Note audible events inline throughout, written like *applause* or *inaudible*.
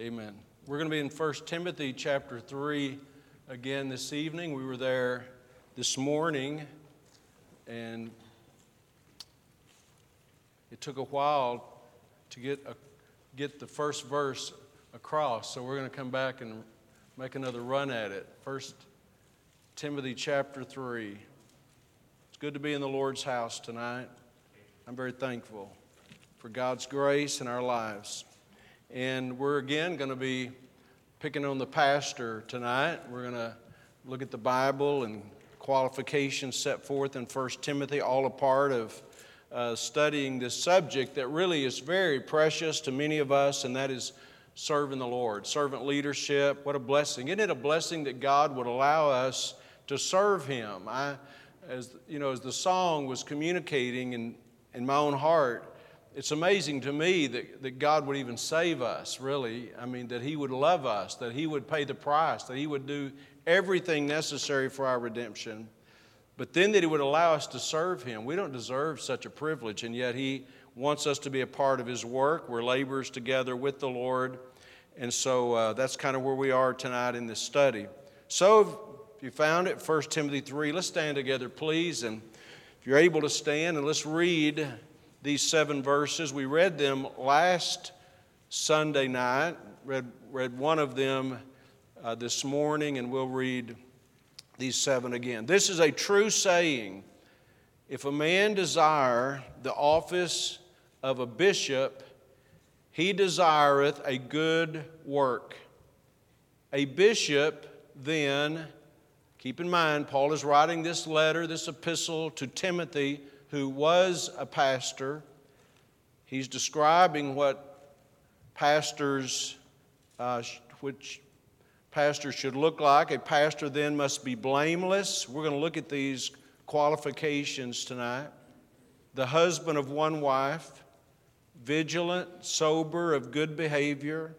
Amen. We're going to be in 1 Timothy chapter 3 again this evening. We were there this morning, and it took a while to get, a, get the first verse across, so we're going to come back and make another run at it. 1 Timothy chapter 3. It's good to be in the Lord's house tonight. I'm very thankful for God's grace in our lives. And we're again going to be picking on the pastor tonight. We're going to look at the Bible and qualifications set forth in 1 Timothy, all a part of uh, studying this subject that really is very precious to many of us, and that is serving the Lord, servant leadership. What a blessing. Isn't it a blessing that God would allow us to serve Him? I, as, you know, as the song was communicating in, in my own heart, it's amazing to me that, that God would even save us, really. I mean, that He would love us, that He would pay the price, that He would do everything necessary for our redemption, but then that He would allow us to serve Him. We don't deserve such a privilege, and yet He wants us to be a part of His work. We're laborers together with the Lord. And so uh, that's kind of where we are tonight in this study. So, if you found it, 1 Timothy 3, let's stand together, please. And if you're able to stand, and let's read these seven verses. We read them last Sunday night, read, read one of them uh, this morning, and we'll read these seven again. This is a true saying. If a man desire the office of a bishop, he desireth a good work. A bishop, then, keep in mind, Paul is writing this letter, this epistle to Timothy who was a pastor. He's describing what pastors, uh, which pastors should look like. A pastor then must be blameless. We're going to look at these qualifications tonight. The husband of one wife, vigilant, sober, of good behavior,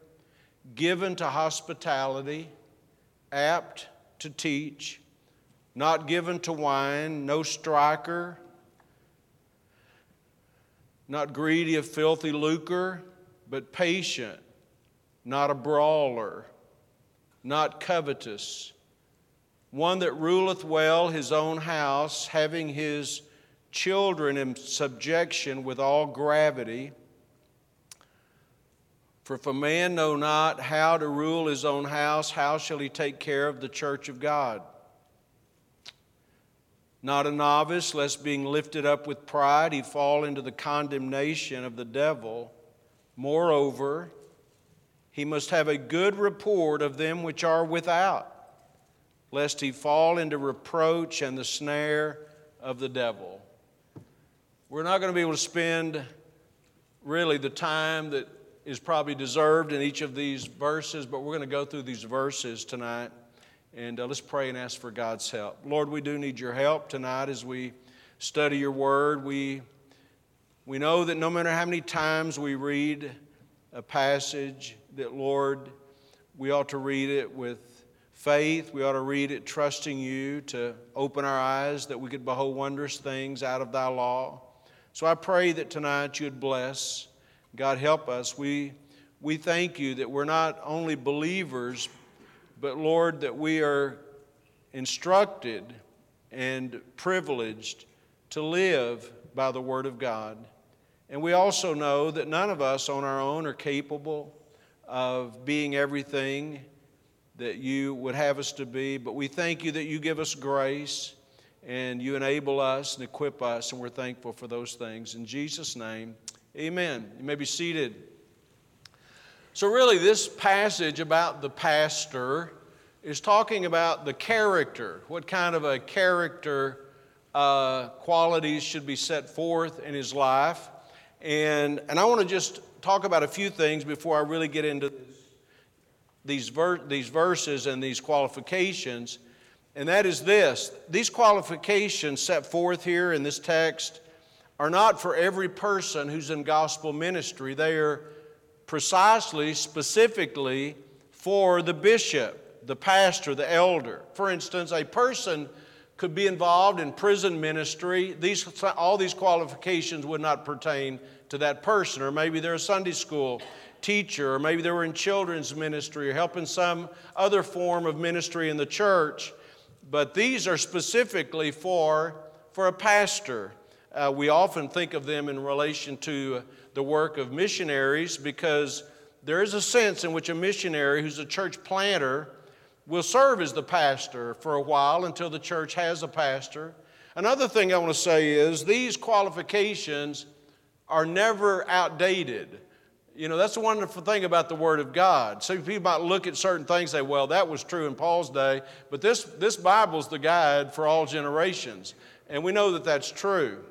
given to hospitality, apt to teach, not given to wine, no striker not greedy of filthy lucre, but patient, not a brawler, not covetous, one that ruleth well his own house, having his children in subjection with all gravity. For if a man know not how to rule his own house, how shall he take care of the church of God? Not a novice, lest being lifted up with pride he fall into the condemnation of the devil. Moreover, he must have a good report of them which are without, lest he fall into reproach and the snare of the devil. We're not going to be able to spend really the time that is probably deserved in each of these verses, but we're going to go through these verses tonight. And uh, let's pray and ask for God's help. Lord, we do need your help tonight as we study your word. We, we know that no matter how many times we read a passage, that, Lord, we ought to read it with faith. We ought to read it trusting you to open our eyes that we could behold wondrous things out of thy law. So I pray that tonight you'd bless. God, help us. We, we thank you that we're not only believers, but Lord, that we are instructed and privileged to live by the Word of God. And we also know that none of us on our own are capable of being everything that you would have us to be, but we thank you that you give us grace and you enable us and equip us, and we're thankful for those things. In Jesus' name, amen. You may be seated. So, really, this passage about the pastor is talking about the character, what kind of a character uh, qualities should be set forth in his life. And, and I want to just talk about a few things before I really get into these, ver- these verses and these qualifications. And that is this these qualifications set forth here in this text are not for every person who's in gospel ministry. They are precisely, specifically for the bishop, the pastor, the elder. For instance, a person could be involved in prison ministry. These, all these qualifications would not pertain to that person, or maybe they're a Sunday school teacher, or maybe they were in children's ministry or helping some other form of ministry in the church. But these are specifically for, for a pastor. Uh, we often think of them in relation to the work of missionaries because there is a sense in which a missionary who's a church planter will serve as the pastor for a while until the church has a pastor. Another thing I want to say is these qualifications are never outdated. You know, that's the wonderful thing about the Word of God. So people might look at certain things and say, well, that was true in Paul's day, but this, this Bible's the guide for all generations. And we know that that's true.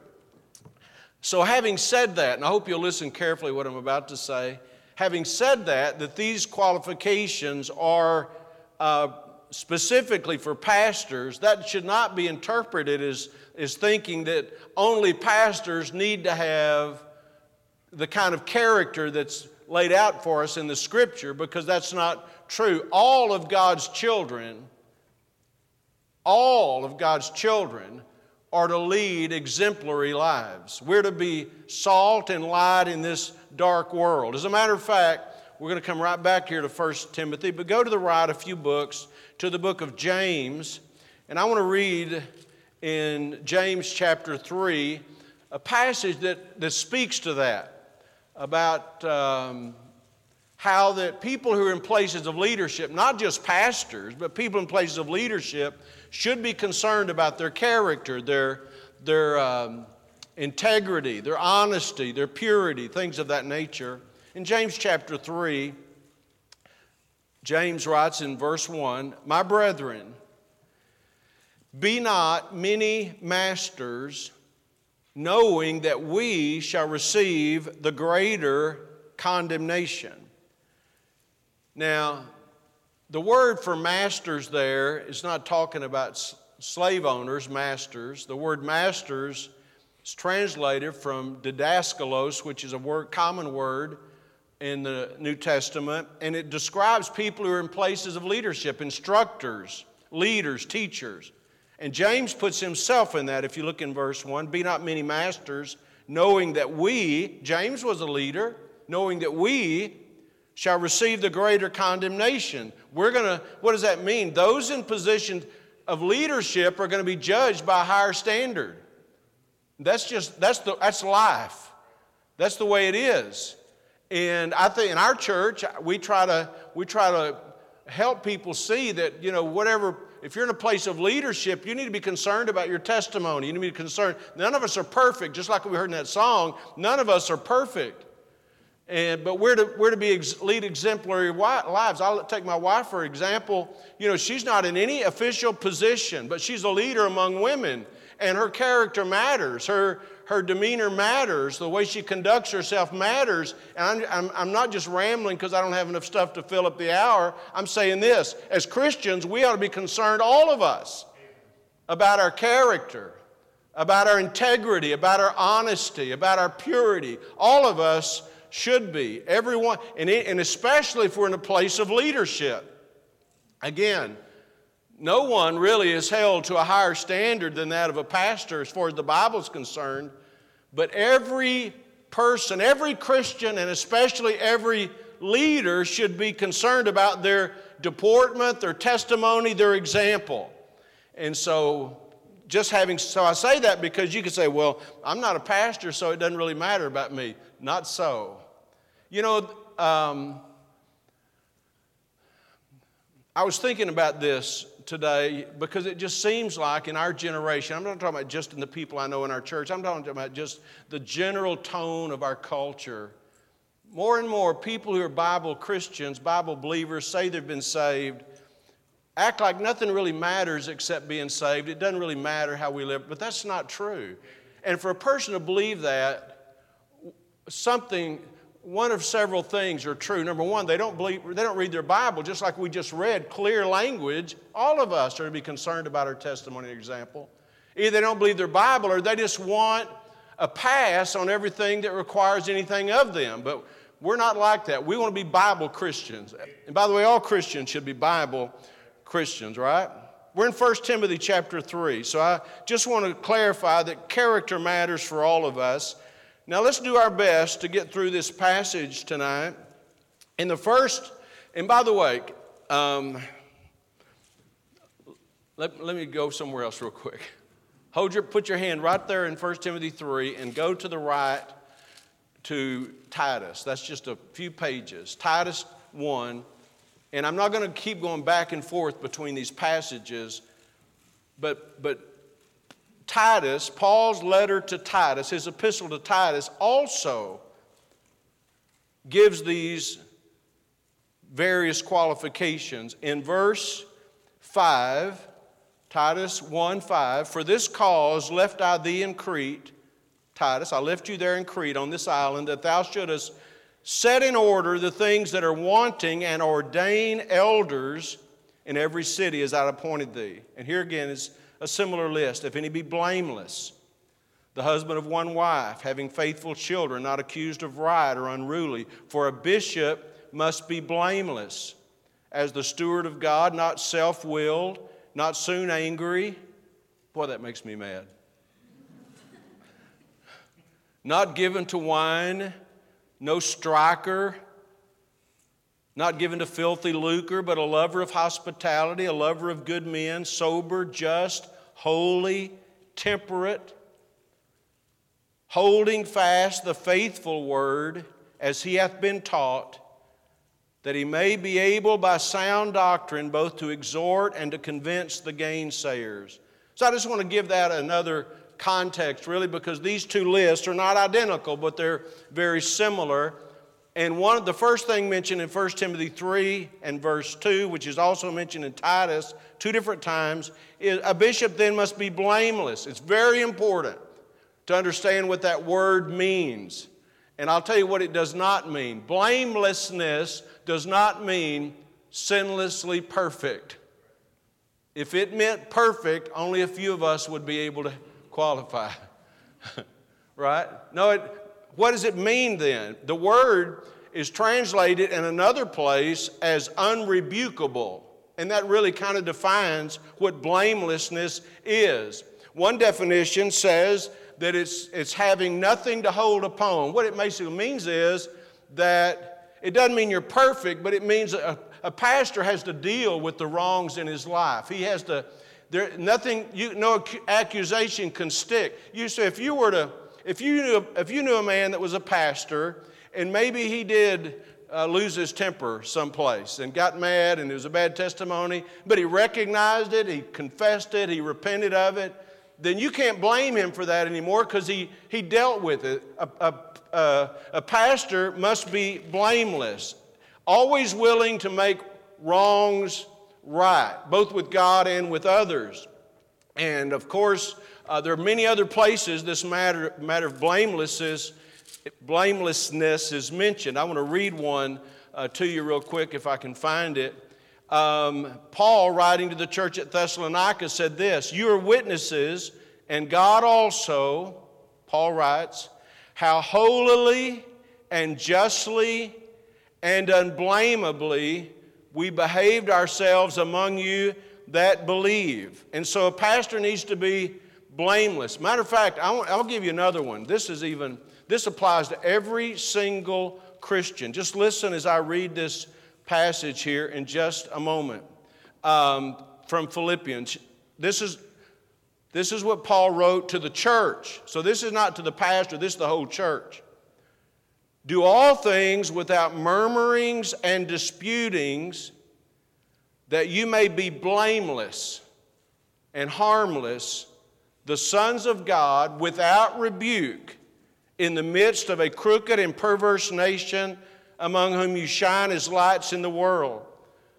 So, having said that, and I hope you'll listen carefully what I'm about to say, having said that, that these qualifications are uh, specifically for pastors, that should not be interpreted as, as thinking that only pastors need to have the kind of character that's laid out for us in the scripture because that's not true. All of God's children, all of God's children are to lead exemplary lives. We're to be salt and light in this dark world. As a matter of fact, we're going to come right back here to 1 Timothy, but go to the right a few books to the book of James. And I want to read in James chapter 3 a passage that, that speaks to that about um, how that people who are in places of leadership, not just pastors, but people in places of leadership, should be concerned about their character, their, their um, integrity, their honesty, their purity, things of that nature. In James chapter 3, James writes in verse 1 My brethren, be not many masters knowing that we shall receive the greater condemnation. Now, the word for masters there is not talking about slave owners, masters. The word masters is translated from didaskalos, which is a word, common word in the New Testament, and it describes people who are in places of leadership, instructors, leaders, teachers. And James puts himself in that if you look in verse 1 Be not many masters, knowing that we, James was a leader, knowing that we shall receive the greater condemnation. We're going to, what does that mean? Those in positions of leadership are going to be judged by a higher standard. That's just, that's, the, that's life. That's the way it is. And I think in our church, we try to, we try to help people see that, you know, whatever if you're in a place of leadership, you need to be concerned about your testimony. You need to be concerned. None of us are perfect, just like we heard in that song. None of us are perfect. And, but we're to, we're to be ex, lead exemplary lives. I'll take my wife for example. You know, she's not in any official position, but she's a leader among women, and her character matters. Her, her demeanor matters. The way she conducts herself matters. And I'm, I'm, I'm not just rambling because I don't have enough stuff to fill up the hour. I'm saying this as Christians, we ought to be concerned, all of us, about our character, about our integrity, about our honesty, about our purity. All of us should be. Everyone, and, and especially if we're in a place of leadership. Again, no one really is held to a higher standard than that of a pastor as far as the Bible is concerned. But every person, every Christian, and especially every leader should be concerned about their deportment, their testimony, their example. And so, just having, so I say that because you could say, well, I'm not a pastor, so it doesn't really matter about me. Not so. You know, um, I was thinking about this today because it just seems like in our generation, I'm not talking about just in the people I know in our church, I'm talking about just the general tone of our culture. More and more people who are Bible Christians, Bible believers, say they've been saved, act like nothing really matters except being saved. It doesn't really matter how we live, but that's not true. And for a person to believe that, something one of several things are true. Number one, they don't believe, they don't read their Bible, just like we just read, clear language. All of us are to be concerned about our testimony and example. Either they don't believe their Bible or they just want a pass on everything that requires anything of them. But we're not like that. We want to be Bible Christians. And by the way, all Christians should be Bible Christians, right? We're in 1 Timothy chapter 3. So I just want to clarify that character matters for all of us. Now let's do our best to get through this passage tonight. In the first, and by the way, um, let, let me go somewhere else real quick. Hold your, put your hand right there in 1 Timothy 3 and go to the right to Titus. That's just a few pages. Titus 1. And I'm not going to keep going back and forth between these passages, but, but Titus, Paul's letter to Titus, his epistle to Titus, also gives these various qualifications. In verse 5, Titus 1 5, for this cause left I thee in Crete, Titus, I left you there in Crete on this island, that thou shouldest set in order the things that are wanting and ordain elders in every city as I appointed thee. And here again is a similar list. If any be blameless, the husband of one wife, having faithful children, not accused of riot or unruly, for a bishop must be blameless, as the steward of God, not self willed, not soon angry. Boy, that makes me mad. not given to wine, no striker, not given to filthy lucre, but a lover of hospitality, a lover of good men, sober, just, holy, temperate, holding fast the faithful word as he hath been taught, that he may be able by sound doctrine both to exhort and to convince the gainsayers. So I just want to give that another context, really, because these two lists are not identical, but they're very similar. And one of the first thing mentioned in 1 Timothy 3 and verse 2, which is also mentioned in Titus two different times, is a bishop then must be blameless. It's very important to understand what that word means. And I'll tell you what it does not mean. Blamelessness does not mean sinlessly perfect. If it meant perfect, only a few of us would be able to qualify. *laughs* right? No, it, what does it mean then? The word is translated in another place as unrebukable. And that really kind of defines what blamelessness is. One definition says that it's, it's having nothing to hold upon. What it basically means is that it doesn't mean you're perfect, but it means a, a pastor has to deal with the wrongs in his life. He has to, there, nothing, you, no accusation can stick. You say, if you were to, if you knew, if you knew a man that was a pastor and maybe he did uh, lose his temper someplace and got mad and it was a bad testimony, but he recognized it, he confessed it, he repented of it, then you can't blame him for that anymore because he, he dealt with it. A, a, a, a pastor must be blameless, always willing to make wrongs right, both with God and with others. And of course, uh, there are many other places this matter, matter of blamelessness, blamelessness is mentioned. I want to read one uh, to you real quick if I can find it. Um, Paul, writing to the church at Thessalonica, said this You are witnesses, and God also, Paul writes, how holily and justly and unblameably we behaved ourselves among you that believe. And so a pastor needs to be blameless. Matter of fact, I'll, I'll give you another one. This is even, this applies to every single Christian. Just listen as I read this passage here in just a moment um, from Philippians. This is, this is what Paul wrote to the church. So this is not to the pastor, this is the whole church. Do all things without murmurings and disputings, that you may be blameless and harmless the sons of God without rebuke in the midst of a crooked and perverse nation among whom you shine as lights in the world.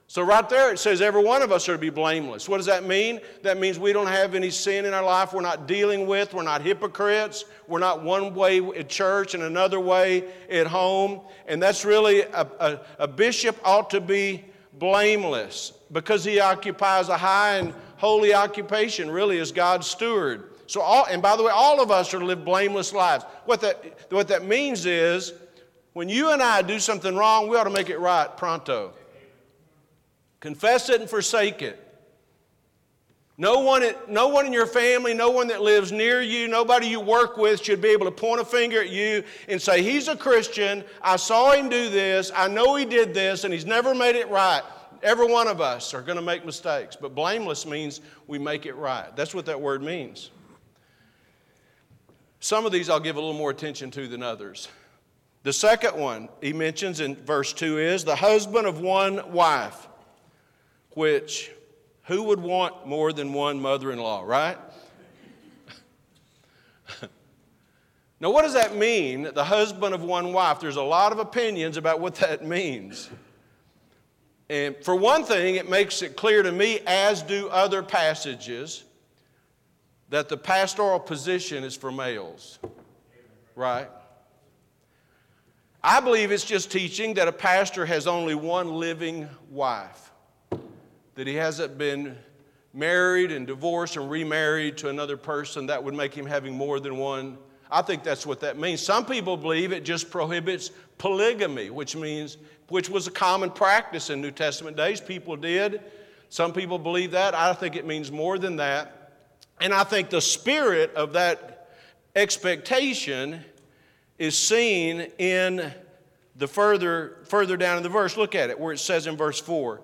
So, right there, it says every one of us are to be blameless. What does that mean? That means we don't have any sin in our life. We're not dealing with, we're not hypocrites. We're not one way at church and another way at home. And that's really a, a, a bishop ought to be blameless because he occupies a high and holy occupation, really, as God's steward. So, all, and by the way, all of us are to live blameless lives. What that, what that means is when you and I do something wrong, we ought to make it right pronto. Confess it and forsake it. No one, no one in your family, no one that lives near you, nobody you work with should be able to point a finger at you and say, He's a Christian. I saw him do this. I know he did this, and he's never made it right. Every one of us are going to make mistakes, but blameless means we make it right. That's what that word means. Some of these I'll give a little more attention to than others. The second one he mentions in verse 2 is the husband of one wife, which who would want more than one mother in law, right? *laughs* now, what does that mean, the husband of one wife? There's a lot of opinions about what that *laughs* means. And for one thing, it makes it clear to me, as do other passages, that the pastoral position is for males, right? I believe it's just teaching that a pastor has only one living wife, that he hasn't been married and divorced and remarried to another person. That would make him having more than one. I think that's what that means. Some people believe it just prohibits polygamy, which means which was a common practice in New Testament days. People did. Some people believe that. I think it means more than that. And I think the spirit of that expectation is seen in the further, further down in the verse. Look at it, where it says in verse 4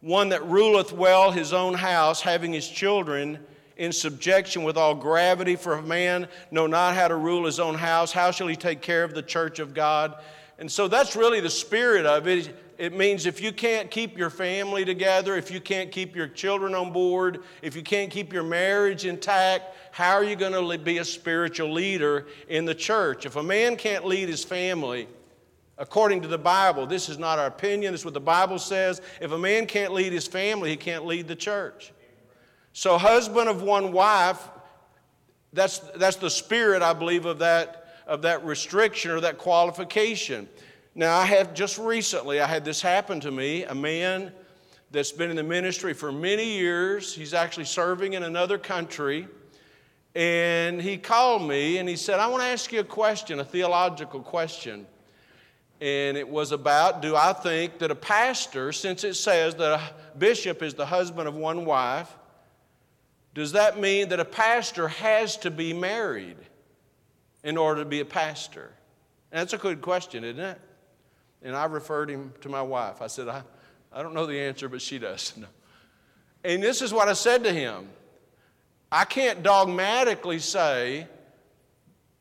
One that ruleth well his own house, having his children in subjection with all gravity, for a man know not how to rule his own house. How shall he take care of the church of God? And so that's really the spirit of it. It means if you can't keep your family together, if you can't keep your children on board, if you can't keep your marriage intact, how are you going to be a spiritual leader in the church? If a man can't lead his family, according to the Bible, this is not our opinion, this is what the Bible says. If a man can't lead his family, he can't lead the church. So, husband of one wife, that's, that's the spirit, I believe, of that, of that restriction or that qualification. Now, I have just recently, I had this happen to me, a man that's been in the ministry for many years. He's actually serving in another country. And he called me and he said, I want to ask you a question, a theological question. And it was about do I think that a pastor, since it says that a bishop is the husband of one wife, does that mean that a pastor has to be married in order to be a pastor? And that's a good question, isn't it? And I referred him to my wife. I said, I, I don't know the answer, but she does. No. *laughs* And this is what I said to him I can't dogmatically say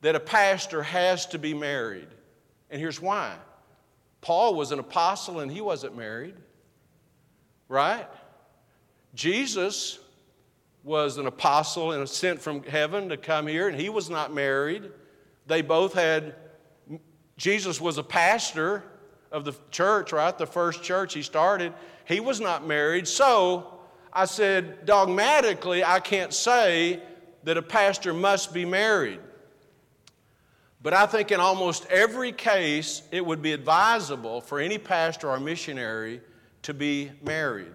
that a pastor has to be married. And here's why Paul was an apostle and he wasn't married, right? Jesus was an apostle and sent from heaven to come here, and he was not married. They both had, Jesus was a pastor, of the church, right? The first church he started, he was not married. So I said, dogmatically, I can't say that a pastor must be married. But I think in almost every case, it would be advisable for any pastor or missionary to be married.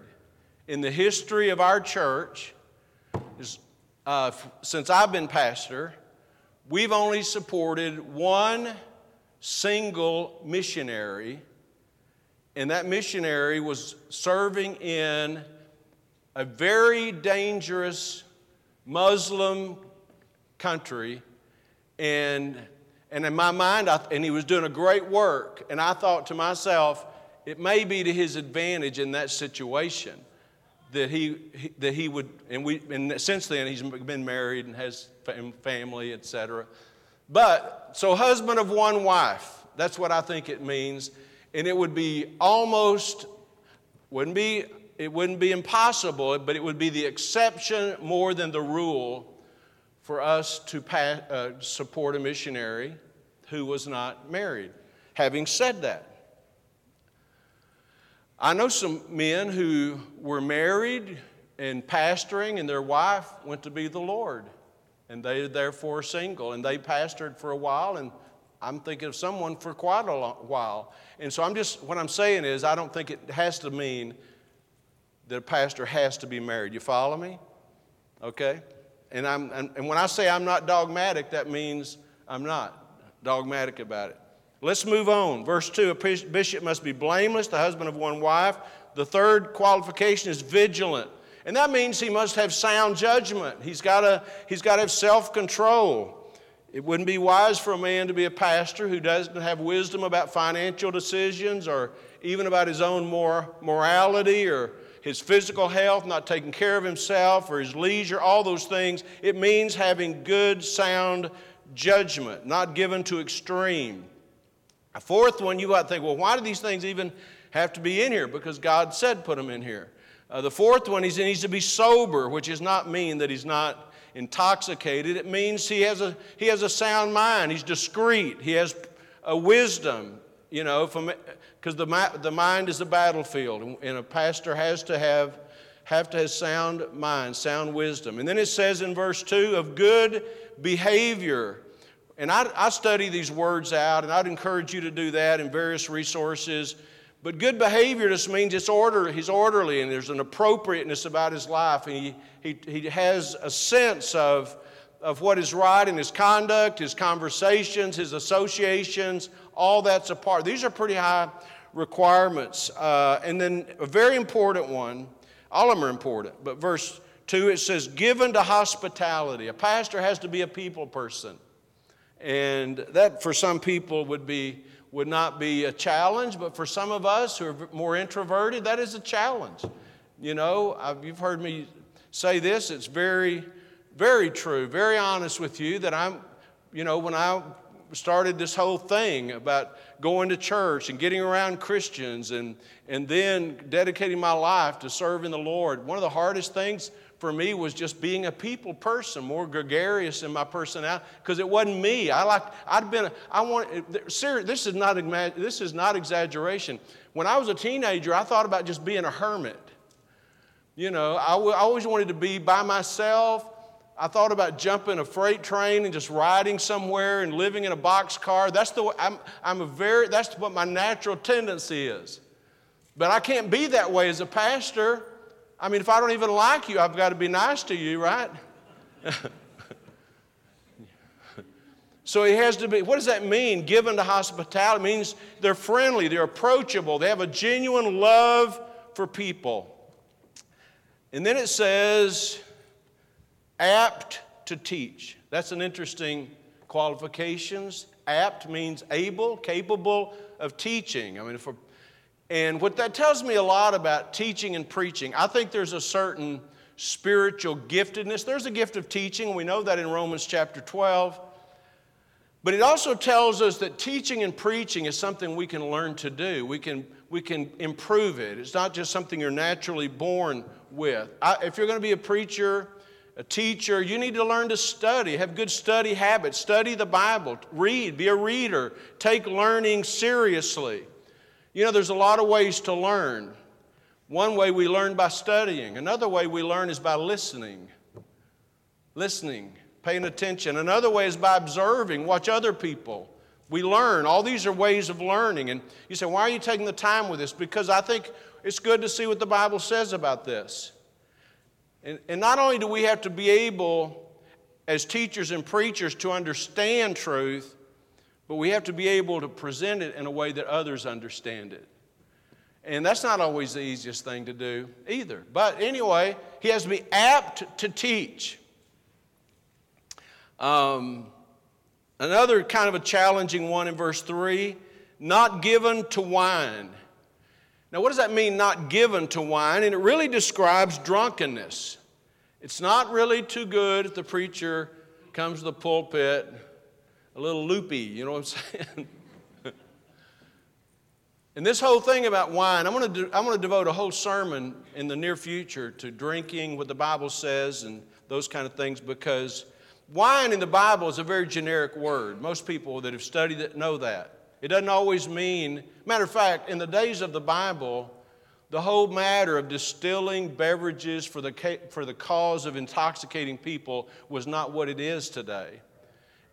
In the history of our church, uh, since I've been pastor, we've only supported one single missionary and that missionary was serving in a very dangerous Muslim country. And, and in my mind, I, and he was doing a great work. And I thought to myself, it may be to his advantage in that situation that he, that he would, and, we, and since then he's been married and has family, etc. But, so husband of one wife, that's what I think it means and it would be almost wouldn't be it wouldn't be impossible but it would be the exception more than the rule for us to pass, uh, support a missionary who was not married having said that i know some men who were married and pastoring and their wife went to be the lord and they are therefore single and they pastored for a while and I'm thinking of someone for quite a long while. And so I'm just, what I'm saying is, I don't think it has to mean that a pastor has to be married. You follow me? Okay? And, I'm, and, and when I say I'm not dogmatic, that means I'm not dogmatic about it. Let's move on. Verse 2 A bishop must be blameless, the husband of one wife. The third qualification is vigilant. And that means he must have sound judgment. He's got to, he's to have self control. It wouldn't be wise for a man to be a pastor who doesn't have wisdom about financial decisions or even about his own morality or his physical health, not taking care of himself or his leisure, all those things. It means having good, sound judgment, not given to extreme. A fourth one, you might think, well, why do these things even have to be in here? Because God said put them in here. Uh, the fourth one, he needs to be sober, which does not mean that he's not intoxicated. It means he has a, he has a sound mind. He's discreet. He has a wisdom, you know, because the, the mind is a battlefield, and a pastor has to have, have to have sound mind, sound wisdom. And then it says in verse 2 of good behavior. And I, I study these words out, and I'd encourage you to do that in various resources. But good behavior just means it's order, he's orderly and there's an appropriateness about his life. And he, he, he has a sense of, of what is right in his conduct, his conversations, his associations, all that's a part. These are pretty high requirements. Uh, and then a very important one, all of them are important, but verse 2 it says, given to hospitality. A pastor has to be a people person. And that for some people would be would not be a challenge, but for some of us who are more introverted, that is a challenge. You know, I've, you've heard me say this, it's very, very true, very honest with you that I'm, you know, when I started this whole thing about going to church and getting around Christians and, and then dedicating my life to serving the Lord, one of the hardest things for me was just being a people person, more gregarious in my personality, because it wasn't me. I like I'd been I want serious. This is not this is not exaggeration. When I was a teenager, I thought about just being a hermit. You know, I, w- I always wanted to be by myself. I thought about jumping a freight train and just riding somewhere and living in a boxcar. That's the I'm, I'm a very that's what my natural tendency is. But I can't be that way as a pastor. I mean, if I don't even like you, I've got to be nice to you, right? *laughs* so he has to be, what does that mean? Given to hospitality it means they're friendly, they're approachable, they have a genuine love for people. And then it says, apt to teach. That's an interesting qualifications. Apt means able, capable of teaching. I mean, if a and what that tells me a lot about teaching and preaching, I think there's a certain spiritual giftedness. There's a gift of teaching, we know that in Romans chapter 12. But it also tells us that teaching and preaching is something we can learn to do. We can, we can improve it. It's not just something you're naturally born with. I, if you're going to be a preacher, a teacher, you need to learn to study, have good study habits, study the Bible, read, be a reader, take learning seriously. You know, there's a lot of ways to learn. One way we learn by studying, another way we learn is by listening. Listening, paying attention. Another way is by observing, watch other people. We learn. All these are ways of learning. And you say, why are you taking the time with this? Because I think it's good to see what the Bible says about this. And, and not only do we have to be able, as teachers and preachers, to understand truth, but we have to be able to present it in a way that others understand it. And that's not always the easiest thing to do either. But anyway, he has to be apt to teach. Um, another kind of a challenging one in verse 3 not given to wine. Now, what does that mean, not given to wine? And it really describes drunkenness. It's not really too good if the preacher comes to the pulpit a little loopy, you know what I'm saying? *laughs* and this whole thing about wine, I'm going, to I'm going to devote a whole sermon in the near future to drinking, what the Bible says, and those kind of things because wine in the Bible is a very generic word. Most people that have studied it know that. It doesn't always mean, matter of fact, in the days of the Bible, the whole matter of distilling beverages for the, for the cause of intoxicating people was not what it is today.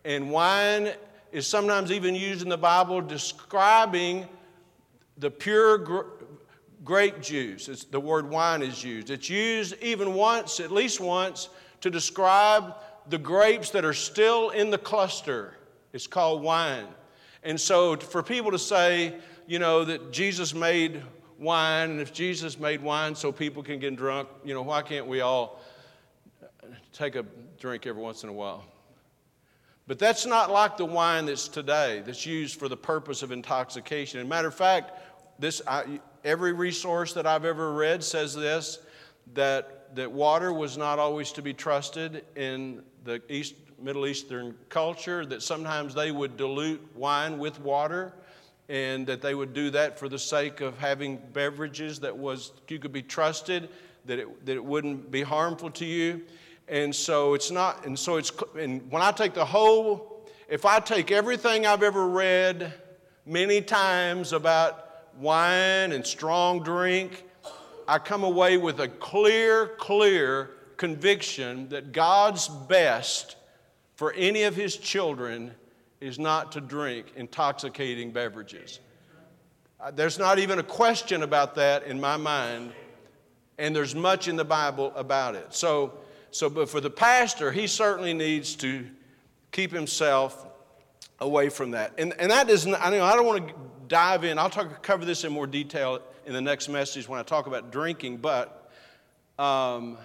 And wine is sometimes even used in the Bible describing the pure gr- grape juice. It's, the word wine is used. It's used even once, at least once, to describe the grapes that are still in the cluster. It's called wine. And so for people to say, you know, that Jesus made wine, and if Jesus made wine so people can get drunk, you know, why can't we all take a drink every once in a while? But that's not like the wine that's today, that's used for the purpose of intoxication. As a matter of fact, this, I, every resource that I've ever read says this that, that water was not always to be trusted in the East, Middle Eastern culture, that sometimes they would dilute wine with water, and that they would do that for the sake of having beverages that was you could be trusted, that it, that it wouldn't be harmful to you. And so it's not, and so it's, and when I take the whole, if I take everything I've ever read many times about wine and strong drink, I come away with a clear, clear conviction that God's best for any of His children is not to drink intoxicating beverages. Uh, there's not even a question about that in my mind, and there's much in the Bible about it. So, so but for the pastor, he certainly needs to keep himself away from that. And, and that isn't, I, know, I don't want to dive in, I'll talk, cover this in more detail in the next message when I talk about drinking, but um,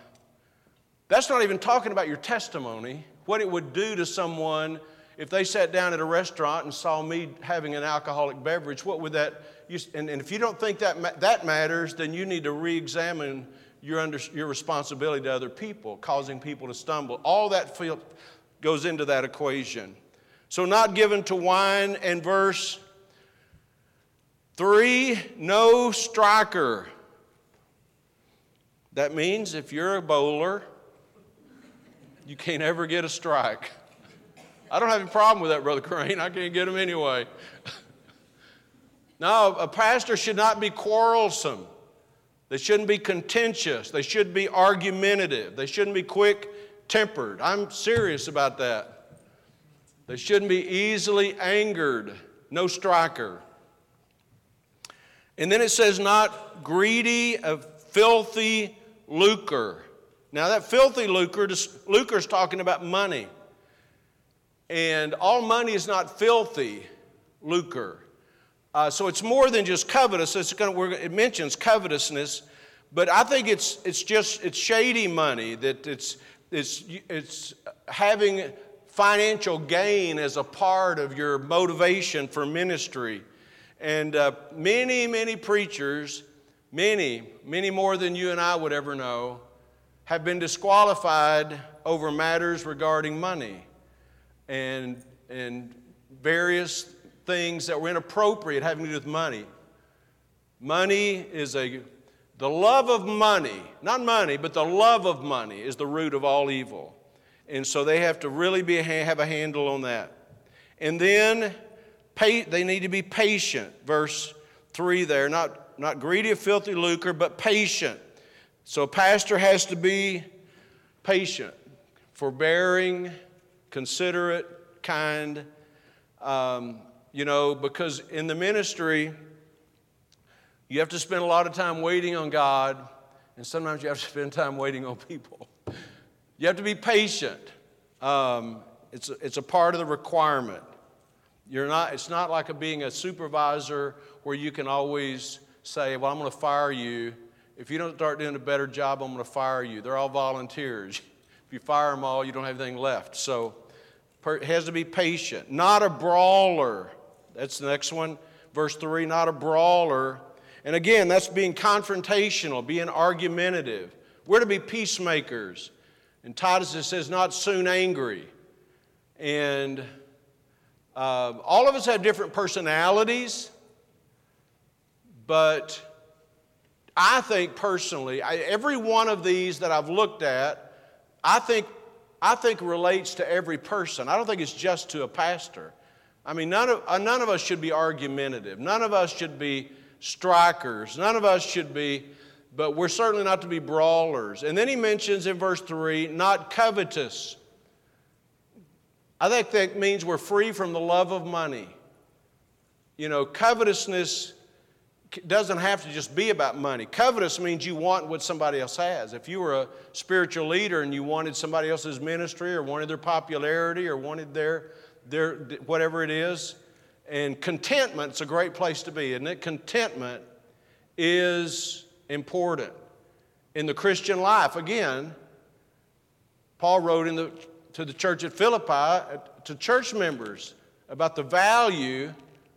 that's not even talking about your testimony, what it would do to someone if they sat down at a restaurant and saw me having an alcoholic beverage, what would that, and, and if you don't think that, that matters, then you need to re examine your, under, your responsibility to other people, causing people to stumble. All that feel, goes into that equation. So, not given to wine, and verse three, no striker. That means if you're a bowler, you can't ever get a strike. I don't have any problem with that, Brother Crane. I can't get them anyway. *laughs* no, a pastor should not be quarrelsome. They shouldn't be contentious. They should be argumentative. They shouldn't be quick tempered. I'm serious about that. They shouldn't be easily angered. No striker. And then it says, not greedy of filthy lucre. Now, that filthy lucre, lucre is talking about money. And all money is not filthy lucre. Uh, so it's more than just covetous. Gonna, it mentions covetousness, but I think it's, it's just it's shady money that it's, it's, it's having financial gain as a part of your motivation for ministry. And uh, many, many preachers, many, many more than you and I would ever know, have been disqualified over matters regarding money and, and various things that were inappropriate having to do with money. Money is a, the love of money, not money, but the love of money is the root of all evil. And so they have to really be, have a handle on that. And then pay, they need to be patient. Verse 3 there, not, not greedy of filthy lucre, but patient. So a pastor has to be patient, forbearing, considerate, kind. Um, you know, because in the ministry, you have to spend a lot of time waiting on God, and sometimes you have to spend time waiting on people. You have to be patient. Um, it's, a, it's a part of the requirement. You're not, it's not like a, being a supervisor where you can always say, Well, I'm going to fire you. If you don't start doing a better job, I'm going to fire you. They're all volunteers. *laughs* If you fire them all, you don't have anything left. So has to be patient. Not a brawler. That's the next one. Verse 3 not a brawler. And again, that's being confrontational, being argumentative. We're to be peacemakers. And Titus says, not soon angry. And uh, all of us have different personalities, but I think personally, I, every one of these that I've looked at I think, I think relates to every person. I don't think it's just to a pastor. I mean, none of, uh, none of us should be argumentative. None of us should be strikers. None of us should be, but we're certainly not to be brawlers. And then he mentions in verse 3 not covetous. I think that means we're free from the love of money. You know, covetousness doesn't have to just be about money. Covetous means you want what somebody else has. If you were a spiritual leader and you wanted somebody else's ministry or wanted their popularity or wanted their, their whatever it is, and contentment's a great place to be, isn't it? Contentment is important. In the Christian life, again, Paul wrote in the, to the church at Philippi, uh, to church members, about the value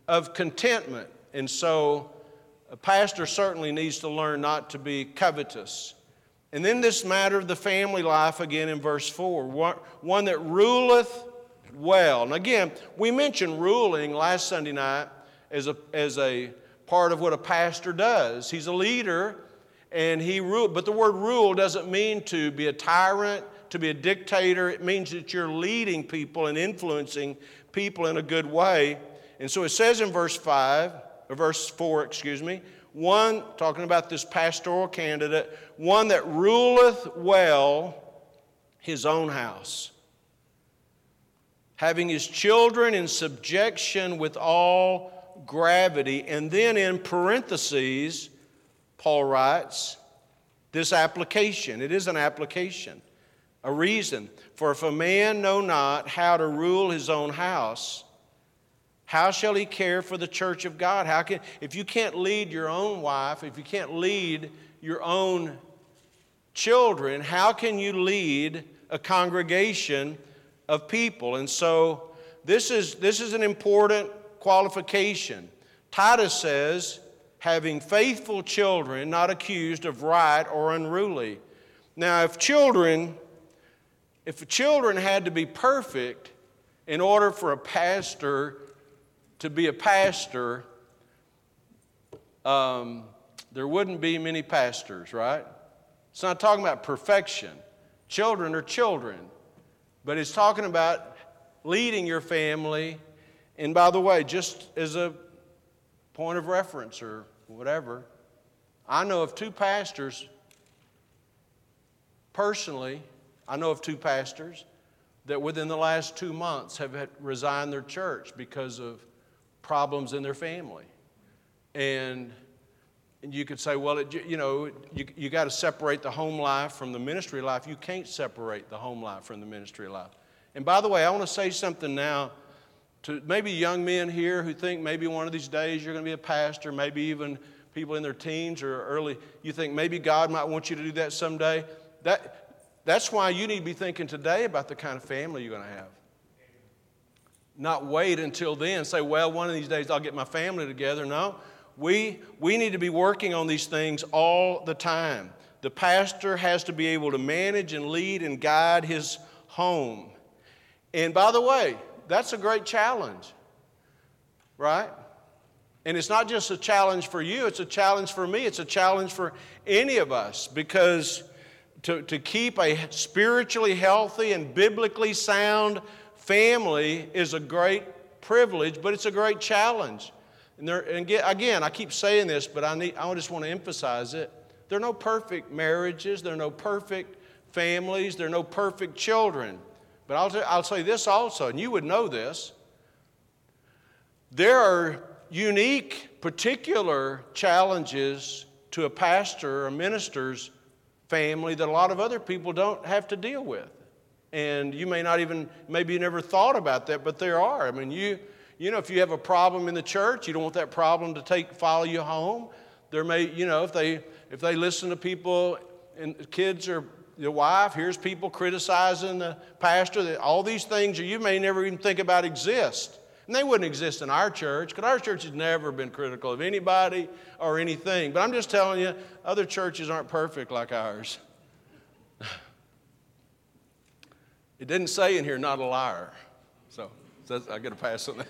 of contentment. And so, a pastor certainly needs to learn not to be covetous. And then, this matter of the family life, again in verse 4 one, one that ruleth well. And again, we mentioned ruling last Sunday night as a, as a part of what a pastor does. He's a leader and he rule, but the word rule doesn't mean to be a tyrant, to be a dictator. It means that you're leading people and influencing people in a good way. And so it says in verse 5, or verse 4, excuse me, one, talking about this pastoral candidate, one that ruleth well his own house having his children in subjection with all gravity. And then in parentheses, Paul writes, this application. It is an application, a reason. For if a man know not how to rule his own house, how shall he care for the church of God? How can, if you can't lead your own wife, if you can't lead your own children, how can you lead a congregation of people. And so this is, this is an important qualification. Titus says, having faithful children, not accused of right or unruly. Now, if children, if children had to be perfect in order for a pastor to be a pastor, um, there wouldn't be many pastors, right? It's not talking about perfection. Children are children. But it's talking about leading your family. And by the way, just as a point of reference or whatever, I know of two pastors, personally, I know of two pastors that within the last two months have resigned their church because of problems in their family. And and you could say, well, it, you know, you, you got to separate the home life from the ministry life. You can't separate the home life from the ministry life. And by the way, I want to say something now to maybe young men here who think maybe one of these days you're going to be a pastor, maybe even people in their teens or early, you think maybe God might want you to do that someday. That, that's why you need to be thinking today about the kind of family you're going to have. Not wait until then, say, well, one of these days I'll get my family together. No, we, we need to be working on these things all the time. The pastor has to be able to manage and lead and guide his home. And by the way, that's a great challenge, right? And it's not just a challenge for you, it's a challenge for me, it's a challenge for any of us because to, to keep a spiritually healthy and biblically sound family is a great privilege, but it's a great challenge. And, there, and again, I keep saying this, but I, need, I just want to emphasize it. There are no perfect marriages, there are no perfect families, there are no perfect children. But I'll, I'll say this also, and you would know this. There are unique, particular challenges to a pastor or a minister's family that a lot of other people don't have to deal with. And you may not even, maybe you never thought about that, but there are. I mean, you, you know, if you have a problem in the church, you don't want that problem to take follow you home. There may, you know, if they if they listen to people and kids or your wife, hears people criticizing the pastor, that all these things you may never even think about exist. And they wouldn't exist in our church because our church has never been critical of anybody or anything. But I'm just telling you, other churches aren't perfect like ours. *laughs* It didn't say in here, not a liar. So. I get a pass on that.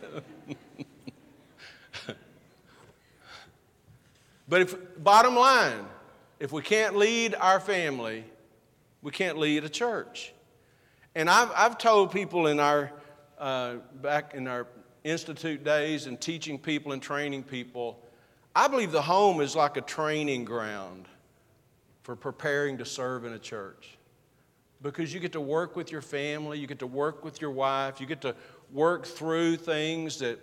but if bottom line, if we can't lead our family, we can't lead a church. And I've, I've told people in our uh, back in our institute days and teaching people and training people, I believe the home is like a training ground for preparing to serve in a church. Because you get to work with your family, you get to work with your wife, you get to work through things that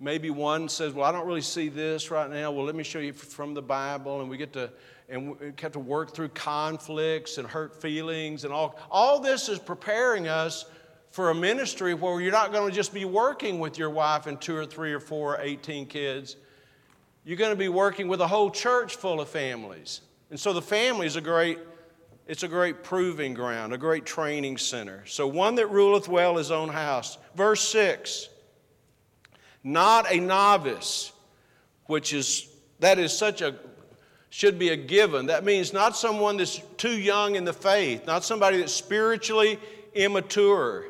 maybe one says, Well, I don't really see this right now. Well, let me show you from the Bible. And we get to and we have to work through conflicts and hurt feelings and all. All this is preparing us for a ministry where you're not going to just be working with your wife and two or three or four or 18 kids. you're going to be working with a whole church full of families. And so the family is a great, it's a great proving ground, a great training center. So one that ruleth well his own house. Verse 6 Not a novice, which is, that is such a, should be a given. That means not someone that's too young in the faith, not somebody that's spiritually immature.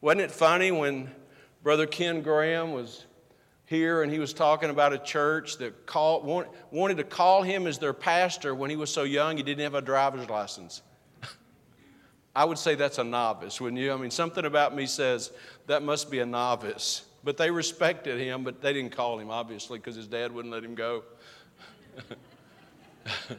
Wasn't it funny when Brother Ken Graham was here and he was talking about a church that called, wanted to call him as their pastor when he was so young he didn't have a driver's license. I would say that's a novice, wouldn't you? I mean, something about me says that must be a novice. But they respected him, but they didn't call him, obviously, because his dad wouldn't let him go. *laughs*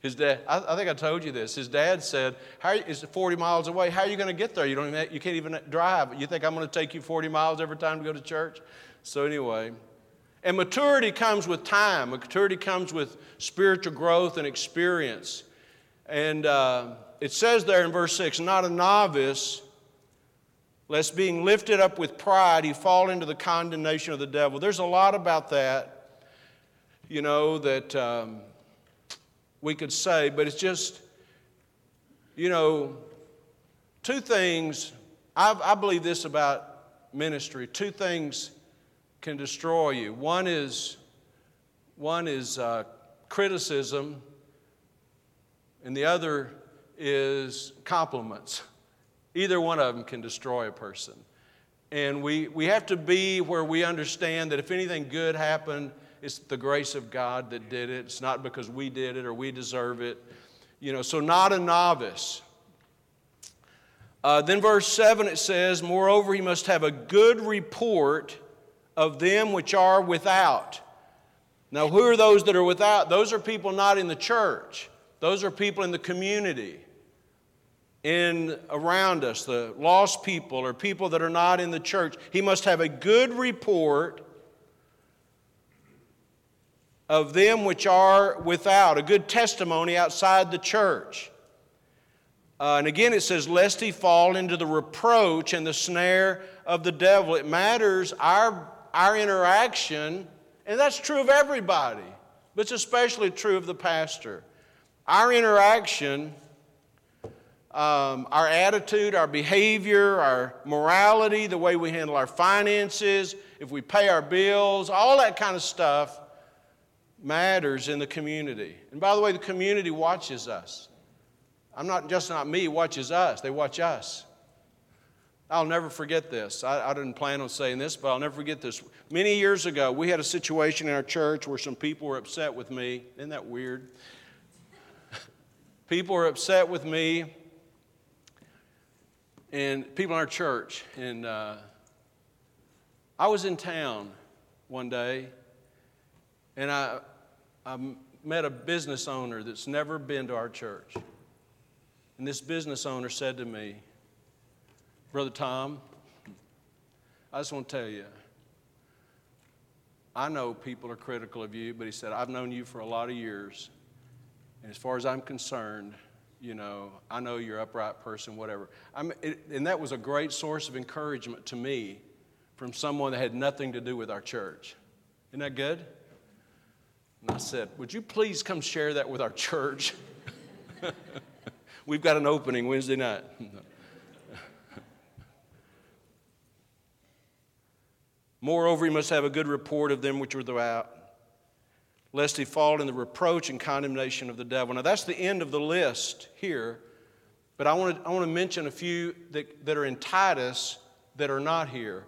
his dad, I, I, think I told you this. His dad said, How it's 40 miles away. How are you going to get there? You, don't even, you can't even drive. You think I'm going to take you 40 miles every time to go to church? So, anyway, and maturity comes with time, maturity comes with spiritual growth and experience. And uh, it says there in verse 6 not a novice, lest being lifted up with pride he fall into the condemnation of the devil. There's a lot about that, you know, that um, we could say, but it's just, you know, two things. I, I believe this about ministry two things can destroy you. One is, one is uh, criticism, and the other is compliments. Either one of them can destroy a person. And we, we have to be where we understand that if anything good happened, it's the grace of God that did it. It's not because we did it or we deserve it. You know, so not a novice. Uh, then, verse 7, it says, Moreover, he must have a good report of them which are without. Now, who are those that are without? Those are people not in the church, those are people in the community. In around us, the lost people or people that are not in the church, he must have a good report of them which are without, a good testimony outside the church. Uh, and again, it says, lest he fall into the reproach and the snare of the devil. It matters our our interaction, and that's true of everybody, but it's especially true of the pastor. Our interaction, um, our attitude, our behavior, our morality, the way we handle our finances, if we pay our bills, all that kind of stuff matters in the community. And by the way, the community watches us. I'm not just not me, watches us. They watch us. I'll never forget this. I, I, didn't plan on saying this, but I'll never forget this. Many years ago, we had a situation in our church where some people were upset with me. Isn't that weird? *laughs* people were upset with me, and people in our church. And uh, I was in town one day, and I, I met a business owner that's never been to our church. And this business owner said to me, Brother Tom, I just want to tell you, I know people are critical of you, but he said, I've known you for a lot of years. And as far as I'm concerned, you know, I know you're an upright person, whatever. It, and that was a great source of encouragement to me from someone that had nothing to do with our church. Isn't that good? And I said, Would you please come share that with our *laughs* church? *laughs* We've got an opening Wednesday night. Moreover, he must have a good report of them which are without, lest he fall in the reproach and condemnation of the devil. Now, that's the end of the list here, but I want to, I want to mention a few that, that are in Titus that are not here.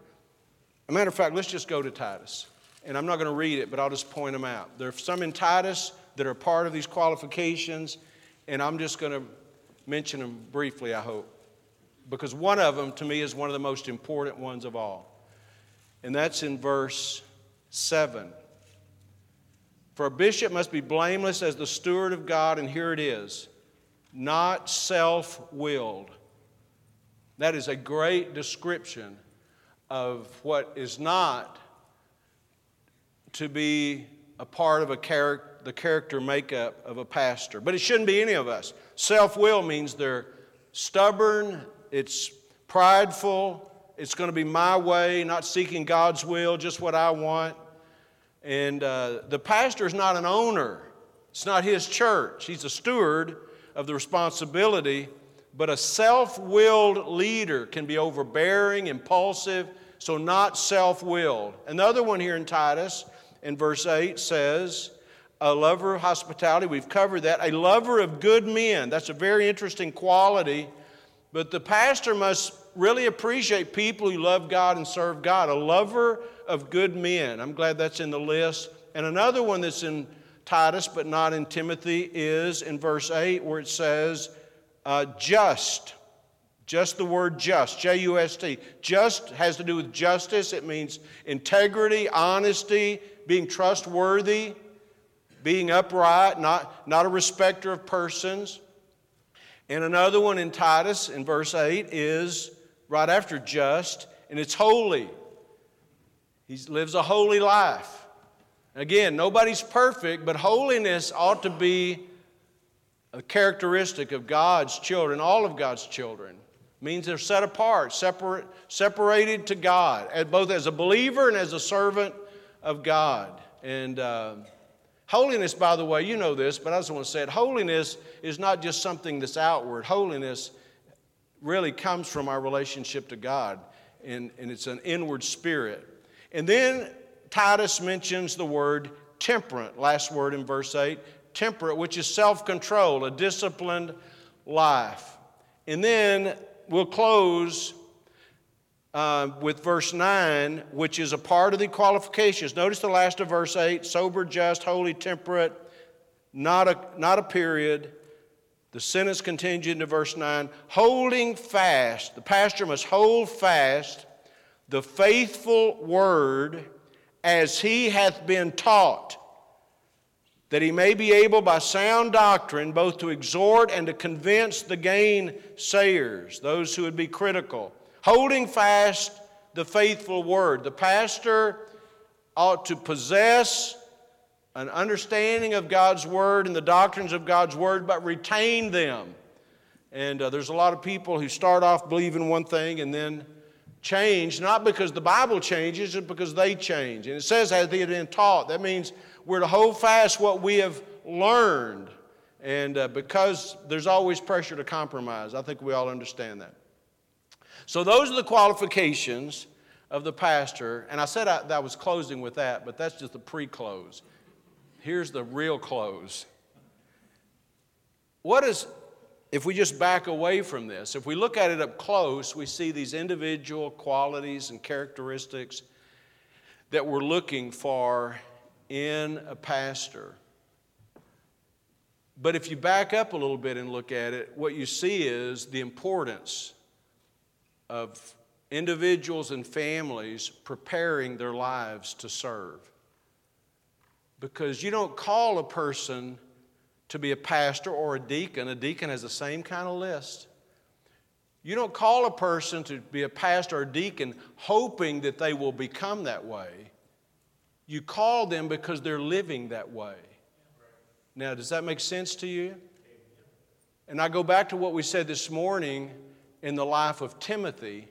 A matter of fact, let's just go to Titus. And I'm not going to read it, but I'll just point them out. There are some in Titus that are part of these qualifications, and I'm just going to mention them briefly, I hope. Because one of them, to me, is one of the most important ones of all and that's in verse 7. For a bishop must be blameless as the steward of God, and here it is not self willed. That is a great description of what is not to be a part of a the character makeup of a pastor. But it shouldn't be any of us. Self will means they're stubborn, it's prideful, it's going to be my way, not seeking God's will, just what I want. And uh, the pastor is not an owner, it's not his church. He's a steward of the responsibility, but a self willed leader can be overbearing, impulsive, so not self willed. Another one here in Titus in verse 8 says, a lover of hospitality, we've covered that. A lover of good men, that's a very interesting quality. But the pastor must really appreciate people who love God and serve God. A lover of good men. I'm glad that's in the list. And another one that's in Titus but not in Timothy is in verse 8 where it says, uh, just. Just the word just, J U S T. Just has to do with justice. It means integrity, honesty, being trustworthy being upright, not, not a respecter of persons. And another one in Titus in verse 8 is right after just, and it's holy. He lives a holy life. Again, nobody's perfect, but holiness ought to be a characteristic of God's children, all of God's children. It means they're set apart, separate, separated to God, both as a believer and as a servant of God. And uh, Holiness, by the way, you know this, but I just want to say it. Holiness is not just something that's outward. Holiness really comes from our relationship to God, and, and it's an inward spirit. And then Titus mentions the word temperate, last word in verse 8 temperate, which is self control, a disciplined life. And then we'll close uh, with verse 9, which is a part of the qualifications. Notice the last of verse 8 sober, just, holy, temperate, not a, not a period. The sentence continues into verse 9 holding fast. The pastor must hold fast the faithful word as he hath been taught, that he may be able by sound doctrine both to exhort and to convince the gainsayers, those who would be critical holding fast the faithful word. The pastor ought to possess an understanding of God's word and the doctrines of God's word, but retain them. And uh, there's a lot of people who start off believing one thing and then change, not because the Bible changes, but because they change. And it says, as they have been taught. That means we're to hold fast what we have learned. And uh, because there's always pressure to compromise, I think we all understand that. So, those are the qualifications of the pastor. And I said I, that I was closing with that, but that's just the pre close. Here's the real close. What is, if we just back away from this, if we look at it up close, we see these individual qualities and characteristics that we're looking for in a pastor. But if you back up a little bit and look at it, what you see is the importance of individuals and families preparing their lives to serve. Because you don't call a person to be a pastor or a deacon, a deacon has the same kind of list. You don't call a person to be a pastor or a deacon hoping that they will become that way. You call them because they're living that way. Now, does that make sense to you? And I go back to what we said this morning in the life of Timothy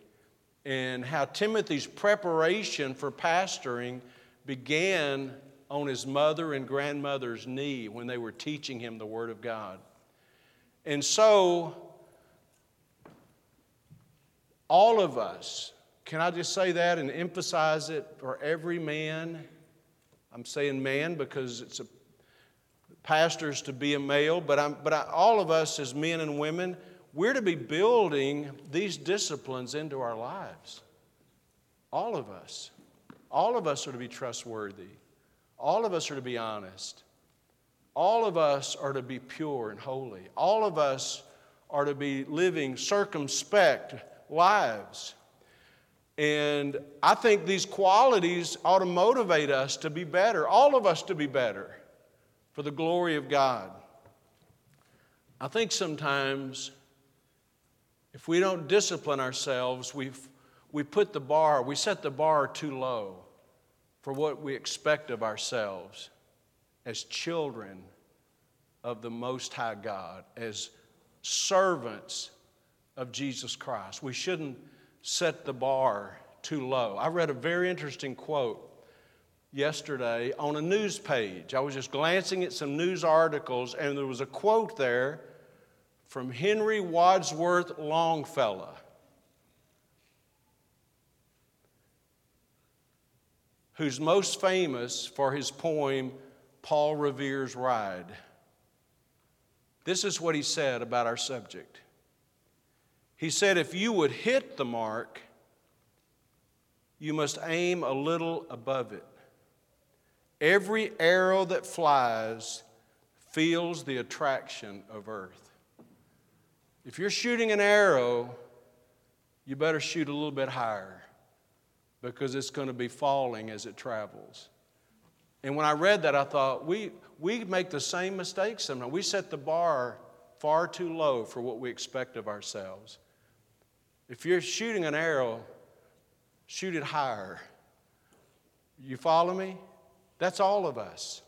and how Timothy's preparation for pastoring began on his mother and grandmother's knee when they were teaching him the Word of God. And so, all of us, can I just say that and emphasize it for every man? I'm saying man because it's a pastors to be a male, but, I'm, but I, all of us as men and women, we're to be building these disciplines into our lives. All of us. All of us are to be trustworthy. All of us are to be honest. All of us are to be pure and holy. All of us are to be living circumspect lives. And I think these qualities ought to motivate us to be better, all of us to be better for the glory of God. I think sometimes if we don't discipline ourselves, we we put the bar, we set the bar too low for what we expect of ourselves as children of the Most High God, as servants of Jesus Christ. We shouldn't set the bar too low. I read a very interesting quote yesterday on a news page. I was just glancing at some news articles, and there was a quote there from Henry Wadsworth Longfellow. Who's most famous for his poem, Paul Revere's Ride. This is what he said about our subject. He said, If you would hit the mark, you must aim a little above it. Every arrow that flies feels the attraction of earth. If you're shooting an arrow, you better shoot a little bit higher because it's going to be falling as it travels. And when I read that, I thought, we, we make the same mistakes sometimes. We set the bar far too low for what we expect of ourselves. If you're shooting an arrow, shoot it higher. You follow me? That's all of us.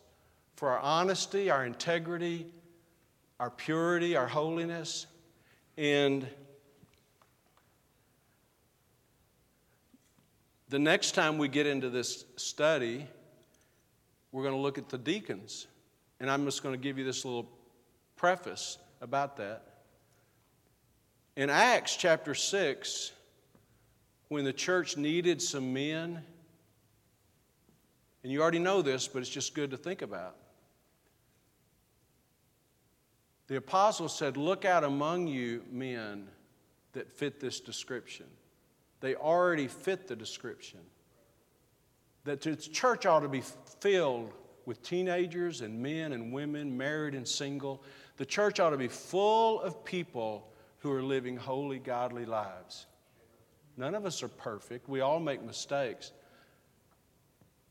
For our honesty, our integrity, our purity, our holiness. And the next time we get into this study, we're going to look at the deacons. And I'm just going to give you this little preface about that. In Acts chapter 6, when the church needed some men and you already know this, but it's just good to think about. The apostles said, Look out among you men that fit this description. They already fit the description. That the church ought to be filled with teenagers and men and women, married and single. The church ought to be full of people who are living holy, godly lives. None of us are perfect. We all make mistakes.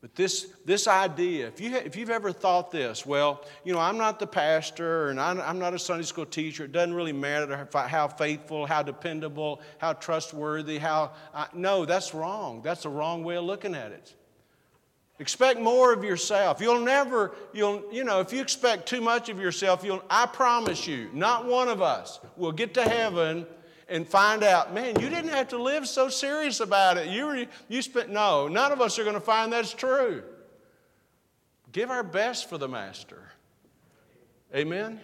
But this, this idea, if, you, if you've ever thought this, well, you know, I'm not the pastor and I'm, I'm not a Sunday school teacher, it doesn't really matter how faithful, how dependable, how trustworthy, how. I, no, that's wrong. That's the wrong way of looking at it. Expect more of yourself. You'll never, you'll, you know, if you expect too much of yourself, you'll, I promise you, not one of us will get to heaven and find out, man, you didn't have to live so serious about it. You, were, you spent, no, none of us are going to find that's true. Give our best for the Master. Amen?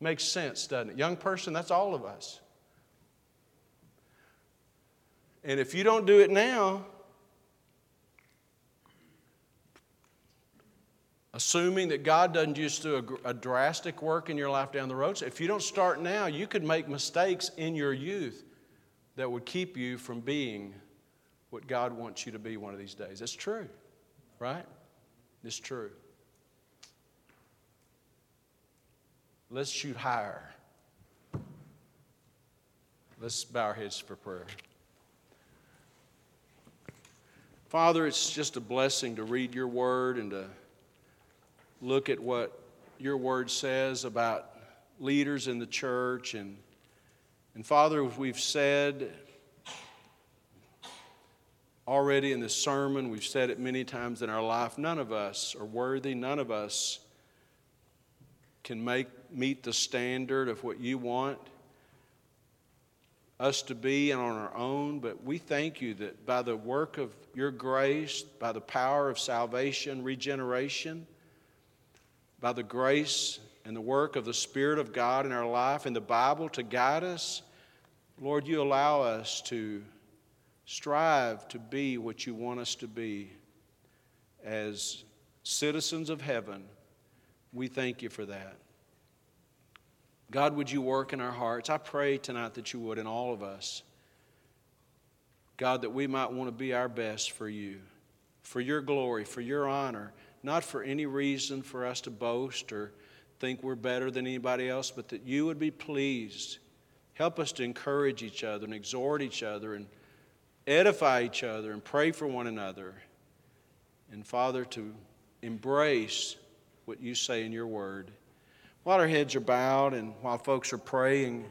Makes sense, doesn't it? Young person, that's all of us. And if you don't do it now, assuming that God doesn't just do a, a, drastic work in your life down the road. So if you don't start now, you could make mistakes in your youth that would keep you from being what God wants you to be one of these days. It's true, right? It's true. Let's shoot higher. Let's bow our heads for prayer. Father, it's just a blessing to read your word and to look at what your word says about leaders in the church. And, and Father, we've said already in this sermon, we've said it many times in our life, none of us are worthy, none of us can make, meet the standard of what you want us to be and on our own, but we thank you that by the work of your grace, by the power of salvation, regeneration, by the grace and the work of the Spirit of God in our life and the Bible to guide us, Lord, you allow us to strive to be what you want us to be as citizens of heaven. We thank you for that. God, would you work in our hearts? I pray tonight that you would in all of us. God, that we might want to be our best for you, for your glory, for your honor not for any reason for us to boast or think we're better than anybody else, but that you would be pleased. Help us to encourage each other and exhort each other and edify each other and pray for one another. And Father, to embrace what you say in your word. While our heads are bowed and while folks are praying,